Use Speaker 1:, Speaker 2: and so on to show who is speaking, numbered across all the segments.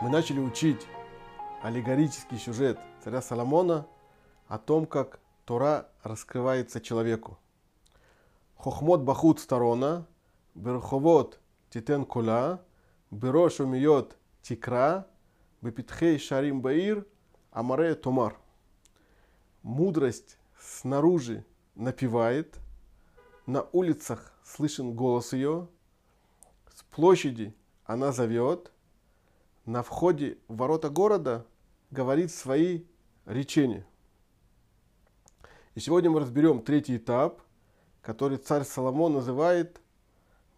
Speaker 1: мы начали учить аллегорический сюжет царя Соломона о том, как Тора раскрывается человеку. Хохмот бахут сторона, берховод титен кола, берош умиет тикра, бепитхей шарим баир, амаре томар. Мудрость снаружи напевает, на улицах слышен голос ее, с площади она зовет – на входе в ворота города говорит свои речения. И сегодня мы разберем третий этап, который царь Соломон называет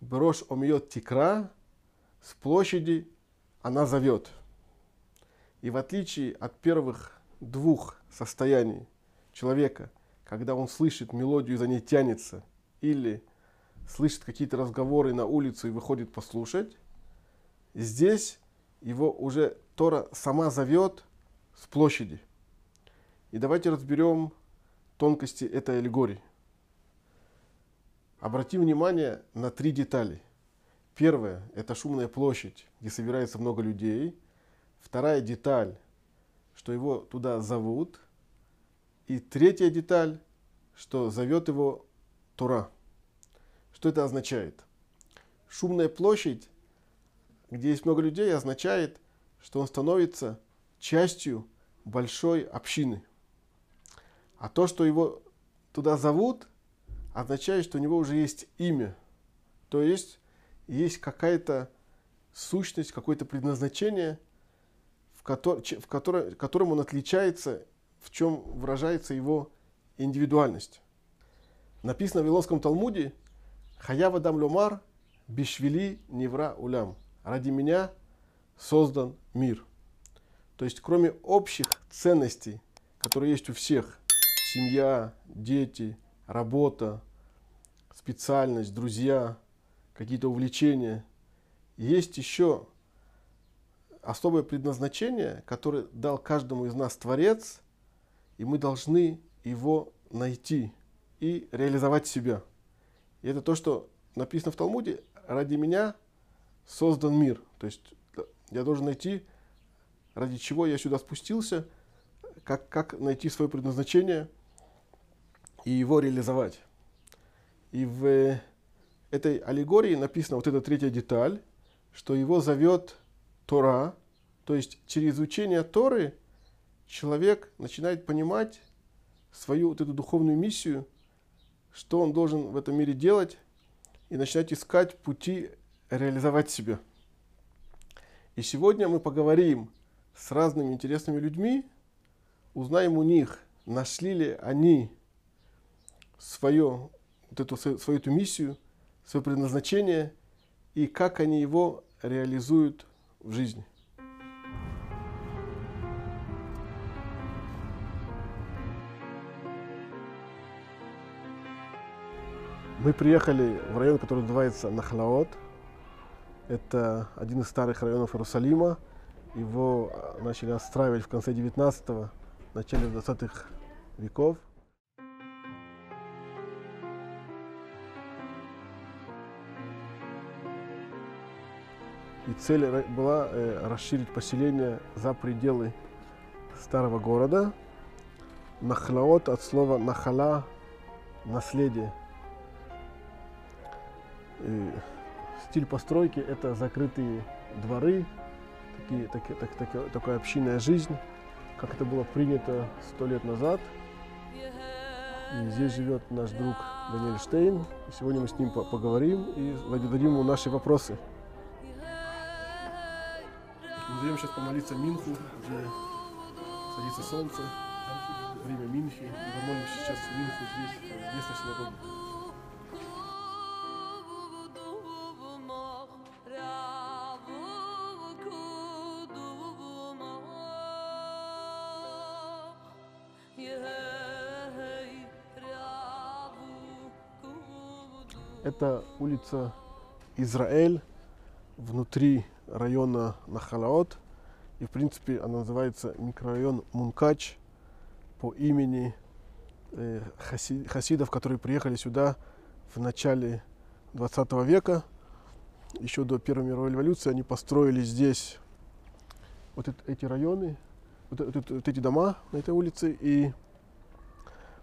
Speaker 1: «Брош омьет тикра» с площади она зовет. И в отличие от первых двух состояний человека, когда он слышит мелодию и за ней тянется, или слышит какие-то разговоры на улице и выходит послушать, здесь его уже Тора сама зовет с площади. И давайте разберем тонкости этой аллегории. Обратим внимание на три детали. Первое – это шумная площадь, где собирается много людей. Вторая деталь, что его туда зовут. И третья деталь, что зовет его Тора. Что это означает? Шумная площадь где есть много людей, означает, что он становится частью большой общины. А то, что его туда зовут, означает, что у него уже есть имя. То есть есть какая-то сущность, какое-то предназначение, в, котор, в которой, которым он отличается, в чем выражается его индивидуальность. Написано в Вавилонском Талмуде «Хаява дам ломар бишвили невра улям» ради меня создан мир. То есть кроме общих ценностей, которые есть у всех, семья, дети, работа, специальность, друзья, какие-то увлечения, есть еще особое предназначение, которое дал каждому из нас Творец, и мы должны его найти и реализовать себя. И это то, что написано в Талмуде, ради меня создан мир. То есть я должен найти, ради чего я сюда спустился, как, как найти свое предназначение и его реализовать. И в этой аллегории написана вот эта третья деталь, что его зовет Тора, то есть через учение Торы человек начинает понимать свою вот эту духовную миссию, что он должен в этом мире делать, и начинать искать пути реализовать себя. И сегодня мы поговорим с разными интересными людьми, узнаем у них, нашли ли они свое, вот эту, свою эту миссию, свое предназначение и как они его реализуют в жизни. Мы приехали в район, который называется Нахлаот – это один из старых районов Иерусалима. Его а, начали отстраивать в конце 19-го, начале 20-х веков. И цель была э, расширить поселение за пределы старого города. Нахлаот от слова нахала – наследие. И Стиль постройки – это закрытые дворы, такие, так, так, так, такая общинная жизнь, как это было принято сто лет назад. И здесь живет наш друг Даниэль Штейн. Сегодня мы с ним поговорим и зададим ему наши вопросы. Мы идем сейчас помолиться Минху, где садится солнце, время Минхи. Мы помолимся сейчас Минху здесь, в местной синагоге. Это улица Израиль внутри района Нахалаот. И, в принципе, она называется микрорайон Мункач по имени э, хаси, хасидов, которые приехали сюда в начале 20 века. Еще до Первой мировой революции они построили здесь вот это, эти районы, вот, вот, вот эти дома на этой улице. И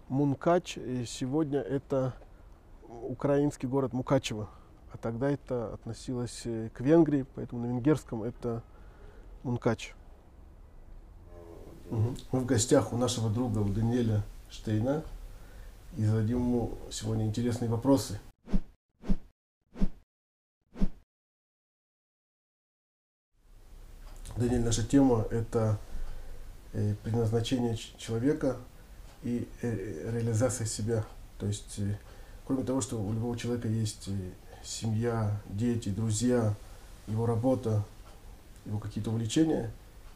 Speaker 1: Мункач и сегодня это украинский город Мукачево. А тогда это относилось э, к Венгрии, поэтому на венгерском это Мункач. Мы в гостях у нашего друга, у Даниэля Штейна, и зададим ему сегодня интересные вопросы. Даниэль, наша тема – это э, предназначение человека и э, реализация себя. То есть, кроме того, что у любого человека есть семья, дети, друзья, его работа, его какие-то увлечения,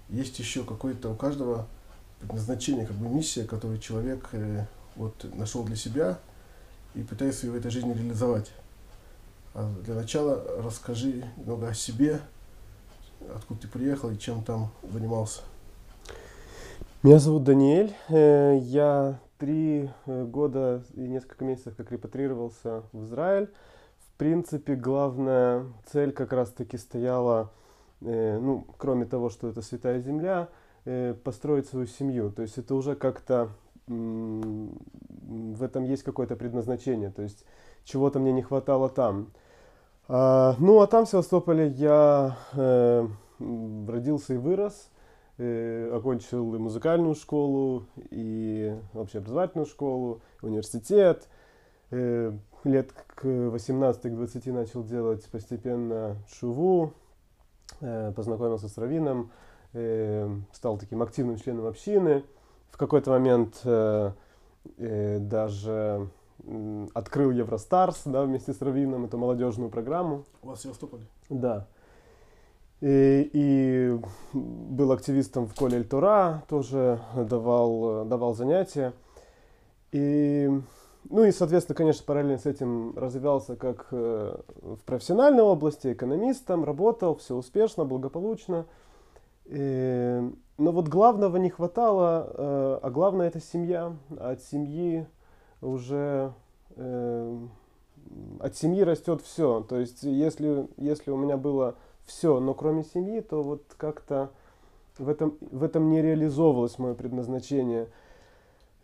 Speaker 1: есть еще какое-то у каждого предназначение, как бы миссия, которую человек вот нашел для себя и пытается ее в этой жизни реализовать. А для начала расскажи немного о себе, откуда ты приехал и чем там занимался.
Speaker 2: Меня зовут Даниэль. Э, я три э, года и несколько месяцев как репатрировался в Израиль. В принципе, главная цель как раз-таки стояла, э, ну, кроме того, что это святая земля, построить свою семью. То есть это уже как-то в этом есть какое-то предназначение. То есть чего-то мне не хватало там. А, ну, а там в Севастополе я э, родился и вырос. Э, окончил и музыкальную школу, и общеобразовательную школу, университет. Э, лет к 18-20 начал делать постепенно шуву, э, познакомился с раввином, э, стал таким активным членом общины. В какой-то момент даже открыл Евростарс, да, вместе с Равином, эту молодежную программу.
Speaker 1: У вас в Севастополе?
Speaker 2: Да. И, и был активистом в Коле Тора, тоже давал, давал занятия. И, ну и, соответственно, конечно, параллельно с этим развивался как э, в профессиональной области, экономистом, работал, все успешно, благополучно. И, но вот главного не хватало, э, а главное это семья. От семьи уже э, от семьи растет все. То есть, если, если у меня было все, но кроме семьи, то вот как-то в этом, в этом не реализовывалось мое предназначение.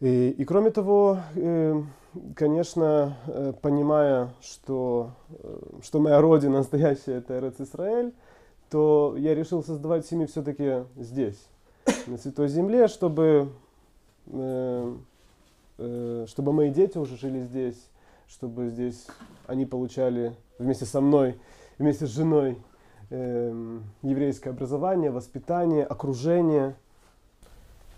Speaker 2: И, и кроме того, э, конечно, э, понимая, что, э, что моя родина настоящая это Эрец Исраэль, то я решил создавать семью все-таки здесь, на Святой Земле, чтобы э, Э, чтобы мои дети уже жили здесь, чтобы здесь они получали вместе со мной, вместе с женой э, еврейское образование, воспитание, окружение.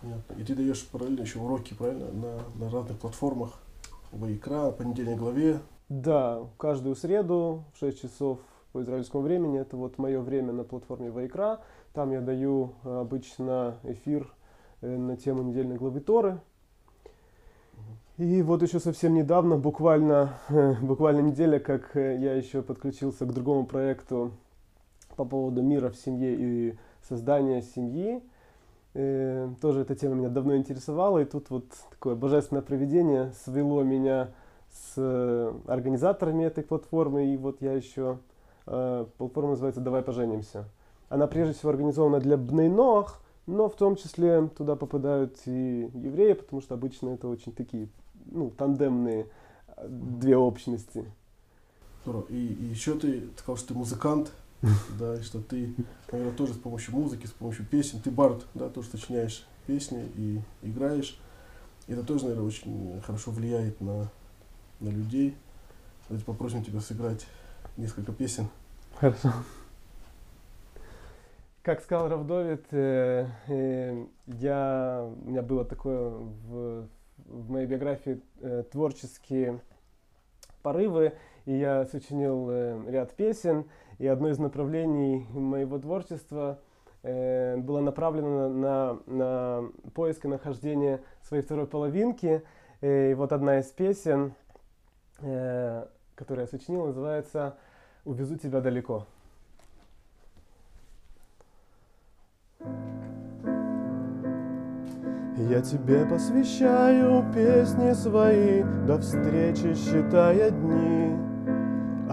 Speaker 1: Понятно. И ты даешь параллельно еще уроки, правильно, на, на разных платформах, в икра, понедельной главе.
Speaker 2: Да, каждую среду в 6 часов по израильскому времени, это вот мое время на платформе Вайкра. Там я даю обычно эфир э, на тему недельной главы Торы. И вот еще совсем недавно, буквально, буквально неделя, как э, я еще подключился к другому проекту по поводу мира в семье и создания семьи. Э, тоже эта тема меня давно интересовала, и тут вот такое божественное проведение свело меня с э, организаторами этой платформы, и вот я еще, платформа называется «Давай поженимся». Она прежде всего организована для бнейнох, но в том числе туда попадают и евреи, потому что обычно это очень такие ну, тандемные э, две общности.
Speaker 1: И, и еще ты сказал, что ты музыкант, да, и что ты, наверное, тоже с помощью музыки, с помощью песен, ты бард, да, тоже сочиняешь песни и играешь. И это тоже, наверное, очень хорошо влияет на, на людей. Давайте попросим тебя сыграть несколько песен.
Speaker 2: Хорошо. Как сказал Равдовит, э, э, я, у меня было такое в в моей биографии э, творческие порывы, и я сочинил э, ряд песен, и одно из направлений моего творчества э, было направлено на, на поиск и нахождение своей второй половинки. Э, и вот одна из песен, э, которую я сочинил, называется «Увезу тебя далеко». Я тебе посвящаю песни свои, до встречи считая дни.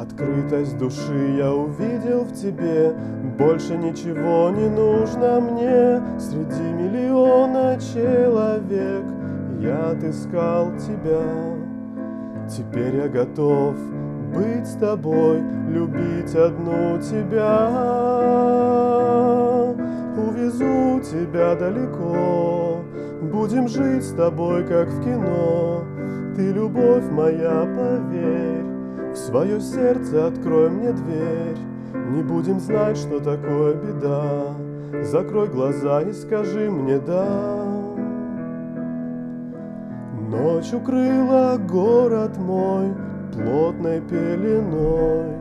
Speaker 2: От Открытость души я увидел в тебе, больше ничего не нужно мне. Среди миллиона человек я отыскал тебя. Теперь я готов быть с тобой, любить одну тебя. Увезу тебя далеко, будем жить с тобой, как в кино. Ты любовь моя, поверь, в свое сердце открой мне дверь. Не будем знать, что такое беда. Закрой глаза и скажи мне да. Ночь укрыла город мой плотной пеленой,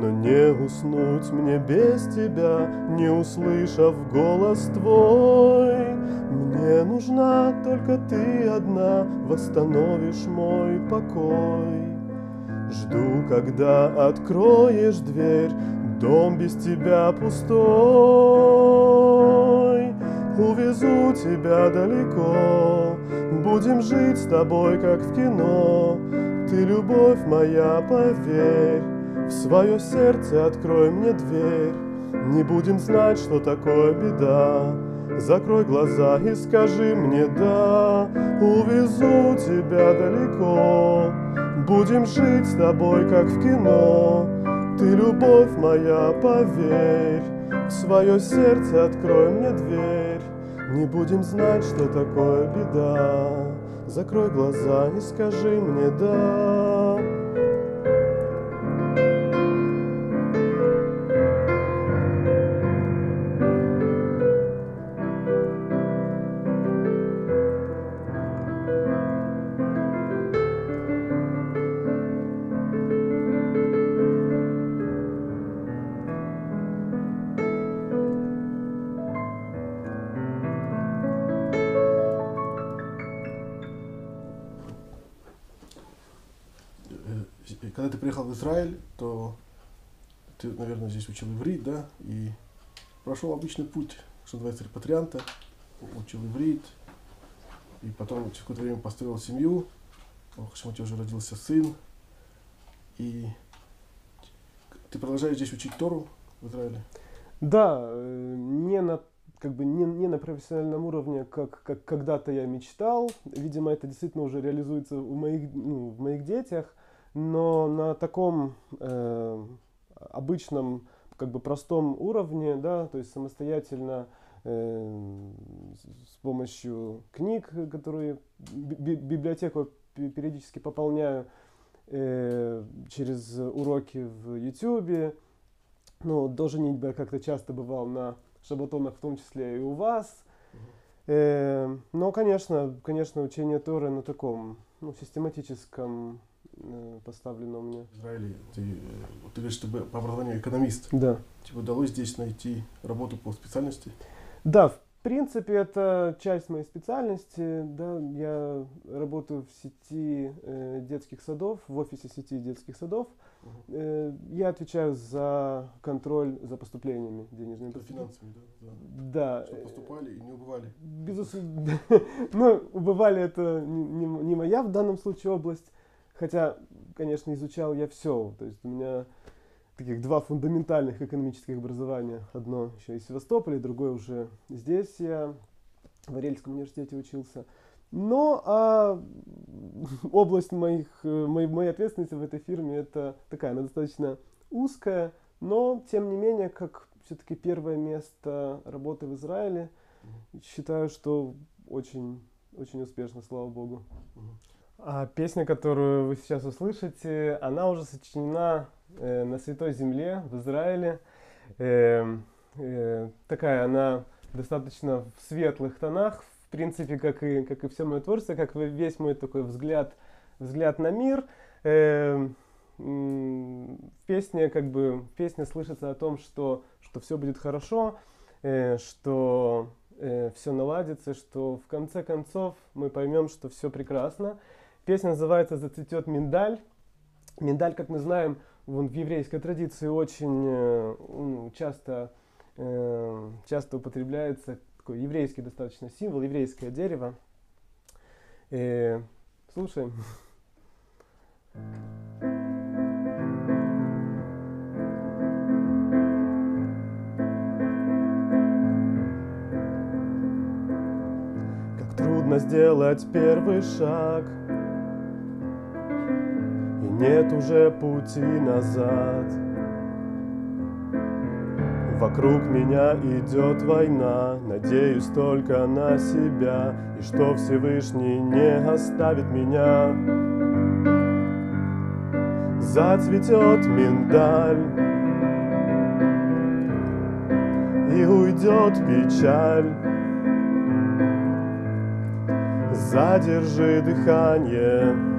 Speaker 2: Но не уснуть мне без тебя, не услышав голос твой. Мне нужна только ты одна, восстановишь мой покой. Жду, когда откроешь дверь, дом без тебя пустой. Увезу тебя далеко, будем жить с тобой, как в кино. Ты любовь моя, поверь, в свое сердце открой мне дверь. Не будем знать, что такое беда. Закрой глаза и скажи мне да, увезу тебя далеко. Будем жить с тобой, как в кино. Ты любовь моя, поверь, в свое сердце открой мне дверь. Не будем знать, что такое беда. Закрой глаза и скажи мне да.
Speaker 1: Израиль, то ты, наверное, здесь учил иврит, да, и прошел обычный путь, что называется, репатрианта, учил иврит, и потом через какое-то время построил семью, у тебя уже родился сын, и ты продолжаешь здесь учить Тору в Израиле?
Speaker 2: Да, э, не на как бы не, не на профессиональном уровне, как, как когда-то я мечтал. Видимо, это действительно уже реализуется у моих, ну, в моих детях. Но на таком э, обычном, как бы простом уровне, да, то есть самостоятельно э, с помощью книг, которые би библиотеку периодически пополняю э, через уроки в YouTube. Ну, до женитьбы как-то часто бывал на шабатонах, в том числе и у вас. Э, но, конечно, конечно, учение Торы на таком ну, систематическом поставлено у меня.
Speaker 1: В Израиле ты, э, ты говоришь, что по образованию экономист.
Speaker 2: Да.
Speaker 1: Тебе удалось здесь найти работу по специальности?
Speaker 2: Да, в принципе, это часть моей специальности. Да, я работаю в сети э, детских садов, в офисе сети детских садов.
Speaker 1: Угу.
Speaker 2: Э, я отвечаю за контроль за поступлениями денежными.
Speaker 1: Это финансами, да?
Speaker 2: Да.
Speaker 1: Чтобы поступали и не убывали.
Speaker 2: Безусловно. ну, убывали это не моя в данном случае область. Хотя, конечно, изучал я все. То есть у меня таких два фундаментальных экономических образования. Одно еще из Севастополя, другое уже здесь я в Арельском университете учился. Но а, область моих, моей, моей ответственности в этой фирме это такая, она достаточно узкая, но тем не менее, как все-таки первое место работы в Израиле, считаю, что очень, очень успешно, слава богу. А песня, которую вы сейчас услышите, она уже сочинена э, на Святой Земле в Израиле. Э, э, такая она достаточно в светлых тонах, в принципе, как и, как и все мое творчество, как весь мой такой взгляд, взгляд на мир. Э, в песне, как бы, в песне слышится о том, что, что все будет хорошо, э, что э, все наладится, что в конце концов мы поймем, что все прекрасно. Песня называется «Зацветет миндаль». Миндаль, как мы знаем, вон, в еврейской традиции очень э, часто, э, часто употребляется такой еврейский достаточно символ, еврейское дерево. Э, И слушаем. Как трудно сделать первый шаг – нет уже пути назад Вокруг меня идет война, надеюсь только на себя, И что Всевышний не оставит меня. Зацветет миндаль, и уйдет печаль. Задержи дыхание,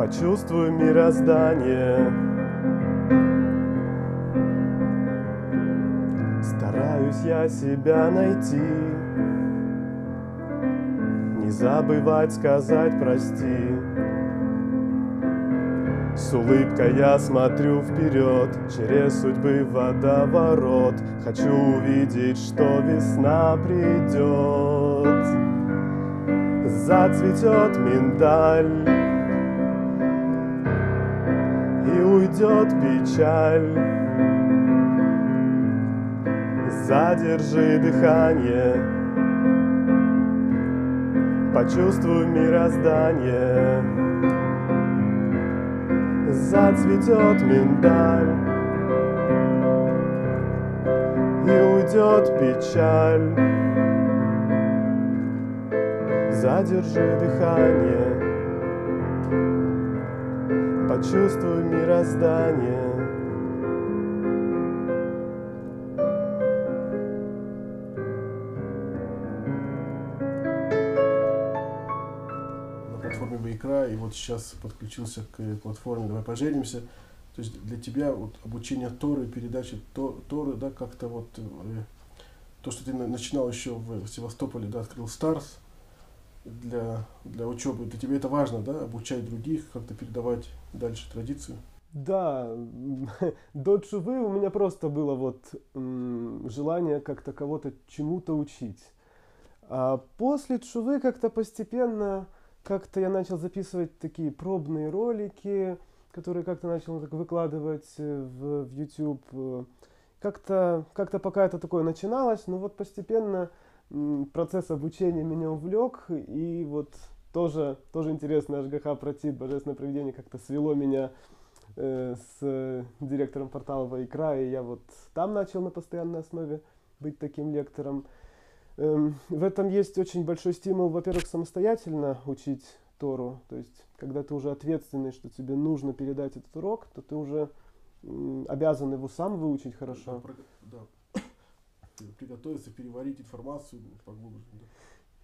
Speaker 2: почувствуй мироздание. Стараюсь я себя найти, не забывать сказать прости. С улыбкой я смотрю вперед, через судьбы водоворот. Хочу увидеть, что весна придет. Зацветет миндаль и уйдет печаль. Задержи дыхание, почувствуй мироздание. Зацветет миндаль. И уйдет печаль. Задержи дыхание Почувствуй мироздание
Speaker 1: икра, и вот сейчас подключился к платформе «Давай поженимся». То есть для тебя вот обучение Торы, передача Торы, да, как-то вот э, то, что ты начинал еще в Севастополе, да, открыл Старс для, для учебы, для тебя это важно, да, обучать других, как-то передавать дальше традицию?
Speaker 2: Да, до Чувы у меня просто было вот желание как-то кого-то чему-то учить. А после Чувы как-то постепенно как-то я начал записывать такие пробные ролики, которые как-то начал так выкладывать э, в, в YouTube. Как-то, как-то пока это такое начиналось, но вот постепенно процесс обучения меня увлек, и вот тоже, тоже интересно, ЖГХ Протит, Божественное проведение как-то свело меня э, с директором портала Вайкра, и я вот там начал на постоянной основе быть таким лектором. Эм, в этом есть очень большой стимул, во-первых, самостоятельно учить Тору. То есть, когда ты уже ответственный, что тебе нужно передать этот урок, то ты уже обязан его сам выучить хорошо. Да,
Speaker 1: да. Приготовиться, переварить информацию поглубже. Да.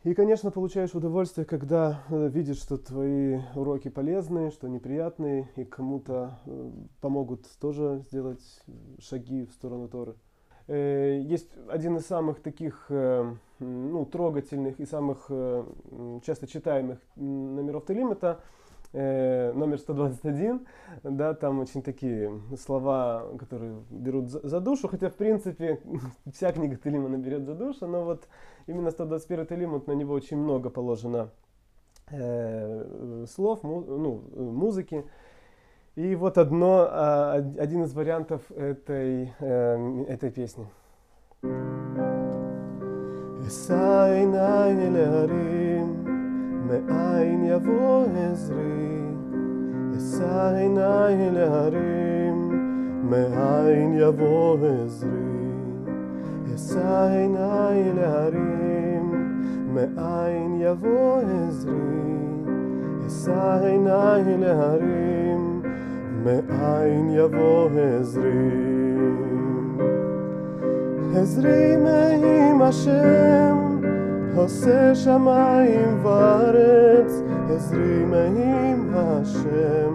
Speaker 2: И, конечно, получаешь удовольствие, когда э, видишь, что твои уроки полезные, что неприятные, и кому-то э, помогут тоже сделать шаги в сторону Торы. Э, есть один из самых таких ну, трогательных и самых часто читаемых номеров Телим это э, номер 121, да, там очень такие слова, которые берут за, душу, хотя, в принципе, вся книга Телимана берет за душу, но вот именно 121 Телим, вот на него очень много положено э, слов, ну, музыки, и вот одно, а, один из вариантов этой, э, этой песни. Сай, най, מאין יבוא עזרי. אשא עיניי אל ההרים, מאין יבוא עזרי. אשא עיניי אל ההרים, מאין יבוא עזרי. אשא עיניי אל ההרים, מאין יבוא עזרי. עזרי מעם השם, עושה שמיים וארץ, עזרי מעם השם,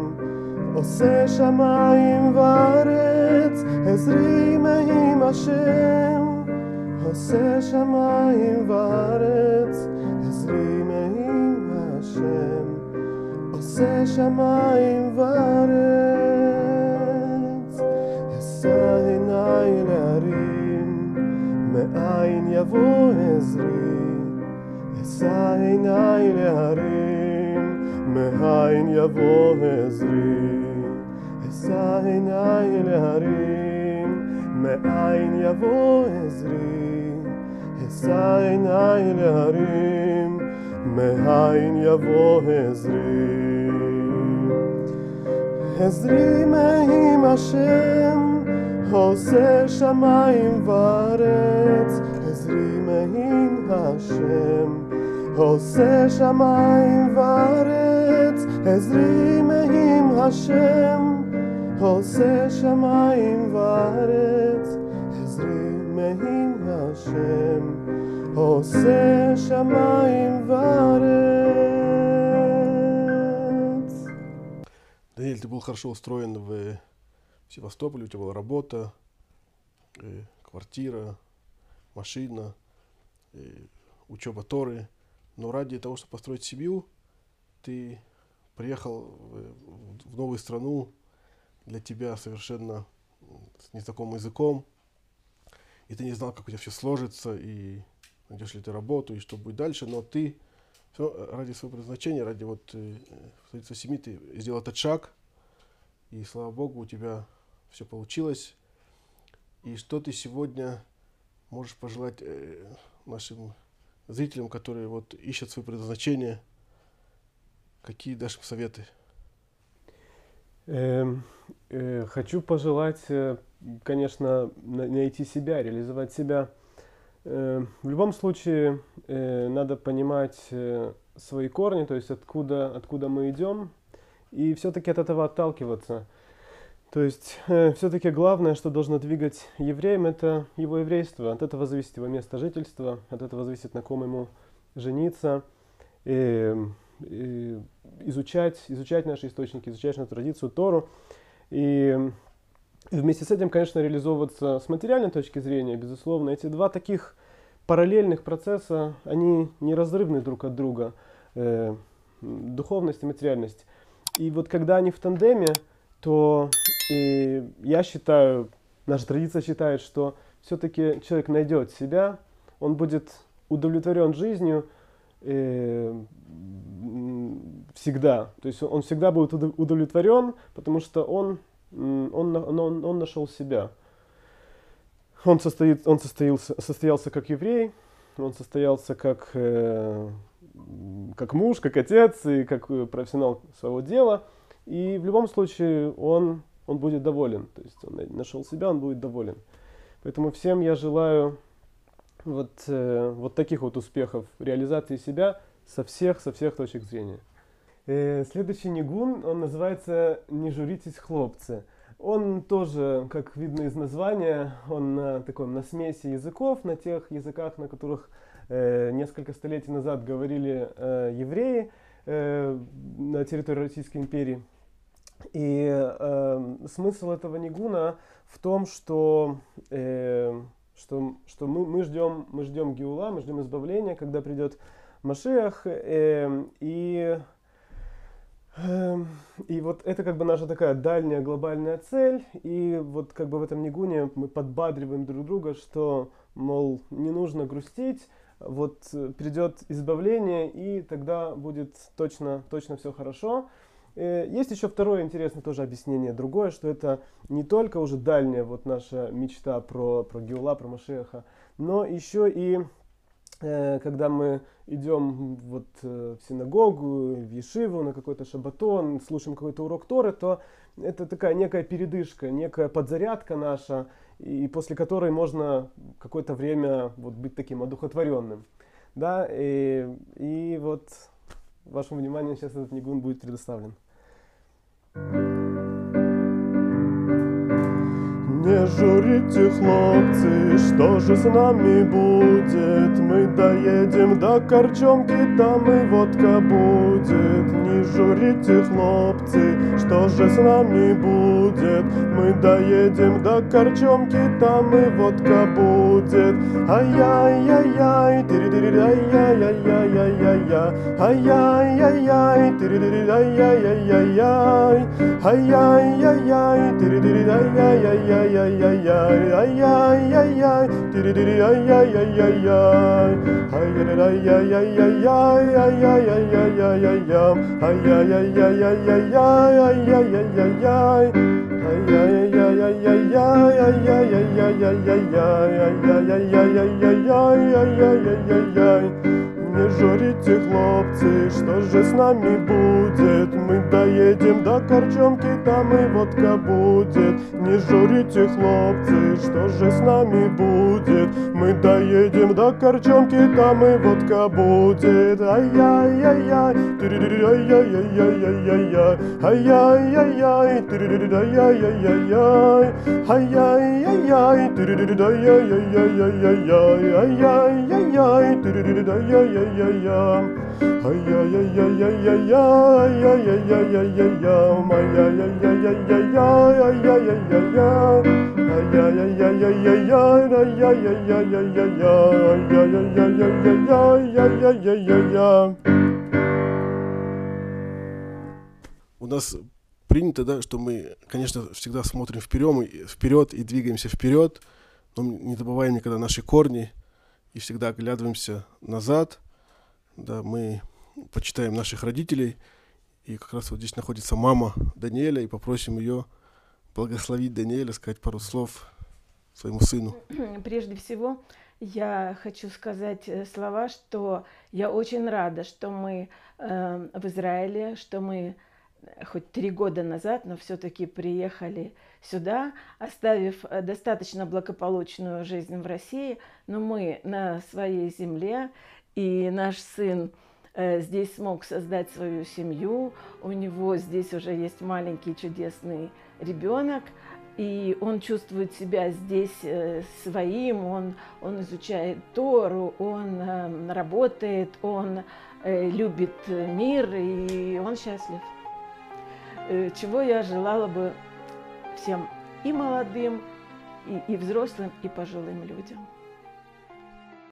Speaker 2: עושה שמיים וארץ, עזרי מעם השם, עושה שמיים וארץ, עזרי מעם השם, עושה שמיים וארץ. מאין יבוא עזרי, אשא עיניי להרים, מאין יבוא עזרי, אשא עיניי להרים, מאין יבוא עזרי, אשא עיניי להרים, מאין יבוא עזרי. עזרי מעם השם, עושה שמיים וארץ, עזרי מעם השם, עושה שמיים וארץ, עזרי מעם השם, עושה שמיים וארץ, עזרי מעם השם, עושה שמיים וארץ.
Speaker 1: Даниэль, ты был хорошо устроен в Севастополе, у тебя была работа, э, квартира, машина, э, учеба Торы. но ради того, чтобы построить семью, ты приехал в, новую страну, для тебя совершенно с незнакомым языком, и ты не знал, как у тебя все сложится, и найдешь ли ты работу, и что будет дальше, но ты все ради своего предназначения, ради вот э, строительства семьи, ты сделал этот шаг, и слава Богу, у тебя все получилось. И что ты сегодня можешь пожелать э, нашим зрителям, которые вот ищут свое предназначение, какие дашь им советы?
Speaker 2: Эм, э, хочу пожелать, э, конечно, на- найти себя, реализовать себя. Э, в любом случае, надо понимать свои корни, то есть откуда, откуда мы идем, и все-таки от этого отталкиваться. То есть все-таки главное, что должно двигать евреем, это его еврейство. От этого зависит его место жительства, от этого зависит, на ком ему жениться. И, и изучать, изучать наши источники, изучать нашу традицию Тору. И вместе с этим, конечно, реализовываться с материальной точки зрения, безусловно. Эти два таких параллельных процесса, они неразрывны друг от друга. Э, духовность и материальность. И вот когда они в тандеме, то и я считаю, наша традиция считает, что все-таки человек найдет себя, он будет удовлетворен жизнью э, всегда. То есть он всегда будет удовлетворен, потому что он, он, он, он нашел себя. Он, состоит, он состоялся, состоялся как еврей, он состоялся как, э, как муж, как отец и как профессионал своего дела. И в любом случае он, он будет доволен. То есть он нашел себя, он будет доволен. Поэтому всем я желаю вот, э, вот таких вот успехов, реализации себя со всех, со всех точек зрения. Э, следующий нигун, он называется «Не журитесь, хлопцы». Он тоже, как видно из названия, он на таком на смеси языков, на тех языках, на которых э, несколько столетий назад говорили э, евреи э, на территории Российской империи. И э, смысл этого нигуна в том, что, э, что, что мы, мы, ждем, мы ждем Геула, мы ждем избавления, когда придет Машиах, э, и Эм, и вот это как бы наша такая дальняя глобальная цель. И вот как бы в этом нигуне мы подбадриваем друг друга, что, мол, не нужно грустить, вот э, придет избавление, и тогда будет точно, точно все хорошо. Э, есть еще второе интересное тоже объяснение, другое, что это не только уже дальняя вот наша мечта про, про Геула, про Машеха, но еще и Э, когда мы идем вот э, в синагогу, в Ешиву, на какой-то шабатон, слушаем какой-то урок Торы, то это такая некая передышка, некая подзарядка наша, и после которой можно какое-то время вот быть таким одухотворенным. Да, и, и вот вашему вниманию сейчас этот нигун будет предоставлен. Thank you. Не журите, хлопцы, что же с нами будет? Мы доедем до Корчомки, там и водка будет. Не журите, хлопцы, что же с нами будет? Мы доедем до Корчомки, там и водка будет. Ай-яй-яй-яй, тири-тири-ай-яй-яй-яй-яй-яй. Ай-яй-яй-яй, тири-тири-ай-яй-яй-яй-яй. Ай-яй-яй-яй, ay ay ay ay ay ay did it ay ay ay ay ay ay ay ay ay ay ay ay ay ay ay ay ay yum ay ay ay ay ay ay ay ay ay ay ay ay ay ay ay ay ay Не журите, хлопцы, что же с нами будет? Мы доедем до Корчомки, там и водка будет. Не журите, хлопцы, что же с нами будет? Мы доедем до Корчомки, там и водка будет. Ай-яй-яй-яй, ай-яй-яй-яй-яй-яй, ай-яй-яй-яй, ай-яй-яй-яй-яй, ай-яй-яй-яй, ай-яй-яй-яй-яй, ай-яй-яй-яй-яй-яй,
Speaker 1: У нас принято, да, что мы, конечно, всегда смотрим вперед, вперед и двигаемся вперед, но не забываем никогда наши корни и всегда оглядываемся назад. Да, мы почитаем наших родителей, и как раз вот здесь находится мама Даниэля, и попросим ее благословить Даниэля, сказать пару слов своему сыну.
Speaker 3: Прежде всего, я хочу сказать э, слова, что я очень рада, что мы э, в Израиле, что мы э, хоть три года назад, но все-таки приехали сюда, оставив э, достаточно благополучную жизнь в России, но мы на своей земле, и наш сын Э, здесь смог создать свою семью, у него здесь уже есть маленький чудесный ребенок, и он чувствует себя здесь э, своим, он, он изучает Тору, он эм, работает, он э, любит мир, и он счастлив. Чего я желала бы всем и молодым, и, и взрослым, и пожилым людям.